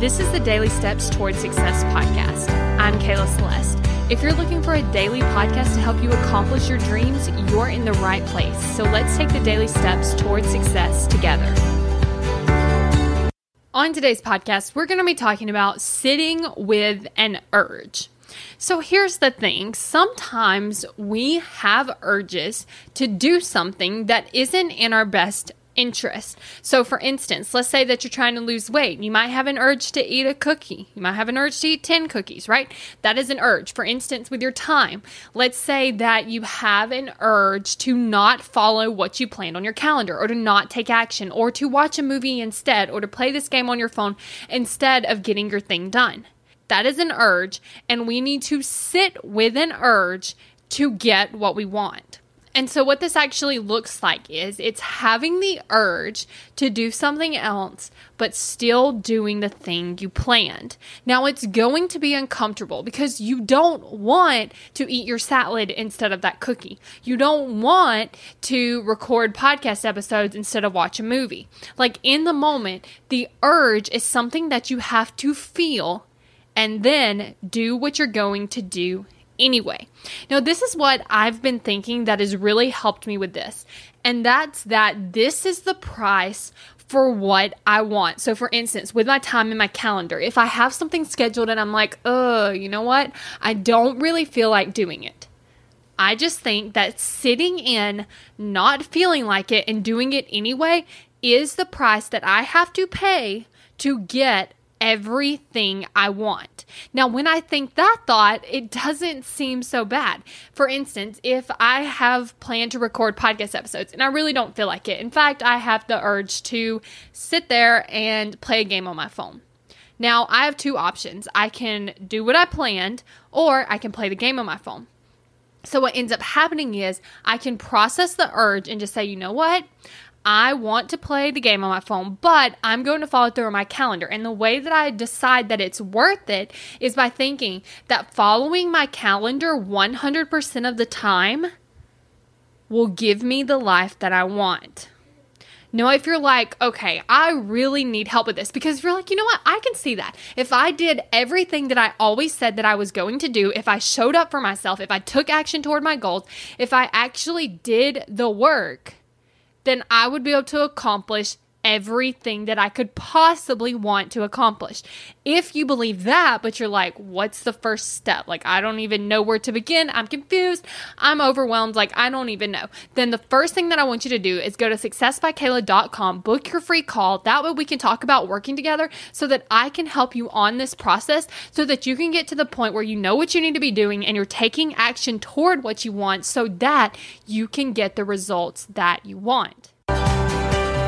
This is the Daily Steps Towards Success podcast. I'm Kayla Celeste. If you're looking for a daily podcast to help you accomplish your dreams, you're in the right place. So let's take the daily steps towards success together. On today's podcast, we're going to be talking about sitting with an urge. So here's the thing sometimes we have urges to do something that isn't in our best interest. So, for instance, let's say that you're trying to lose weight. You might have an urge to eat a cookie. You might have an urge to eat 10 cookies, right? That is an urge. For instance, with your time, let's say that you have an urge to not follow what you planned on your calendar or to not take action or to watch a movie instead or to play this game on your phone instead of getting your thing done. That is an urge, and we need to sit with an urge to get what we want. And so, what this actually looks like is it's having the urge to do something else, but still doing the thing you planned. Now, it's going to be uncomfortable because you don't want to eat your salad instead of that cookie. You don't want to record podcast episodes instead of watch a movie. Like in the moment, the urge is something that you have to feel and then do what you're going to do anyway. Now, this is what I've been thinking that has really helped me with this, and that's that this is the price for what I want. So, for instance, with my time in my calendar, if I have something scheduled and I'm like, oh, you know what? I don't really feel like doing it. I just think that sitting in, not feeling like it, and doing it anyway is the price that I have to pay to get everything I want. Now, when I think that thought, it doesn't seem so bad. For instance, if I have planned to record podcast episodes and I really don't feel like it, in fact, I have the urge to sit there and play a game on my phone. Now, I have two options I can do what I planned, or I can play the game on my phone. So, what ends up happening is I can process the urge and just say, you know what? I want to play the game on my phone, but I'm going to follow through on my calendar. And the way that I decide that it's worth it is by thinking that following my calendar 100% of the time will give me the life that I want. Now, if you're like, okay, I really need help with this, because you're like, you know what, I can see that. If I did everything that I always said that I was going to do, if I showed up for myself, if I took action toward my goals, if I actually did the work, then I would be able to accomplish everything that I could possibly want to accomplish. If you believe that, but you're like, what's the first step? Like, I don't even know where to begin. I'm confused. I'm overwhelmed. Like, I don't even know. Then the first thing that I want you to do is go to successbykayla.com, book your free call. That way we can talk about working together so that I can help you on this process so that you can get to the point where you know what you need to be doing and you're taking action toward what you want so that you can get the results that you want.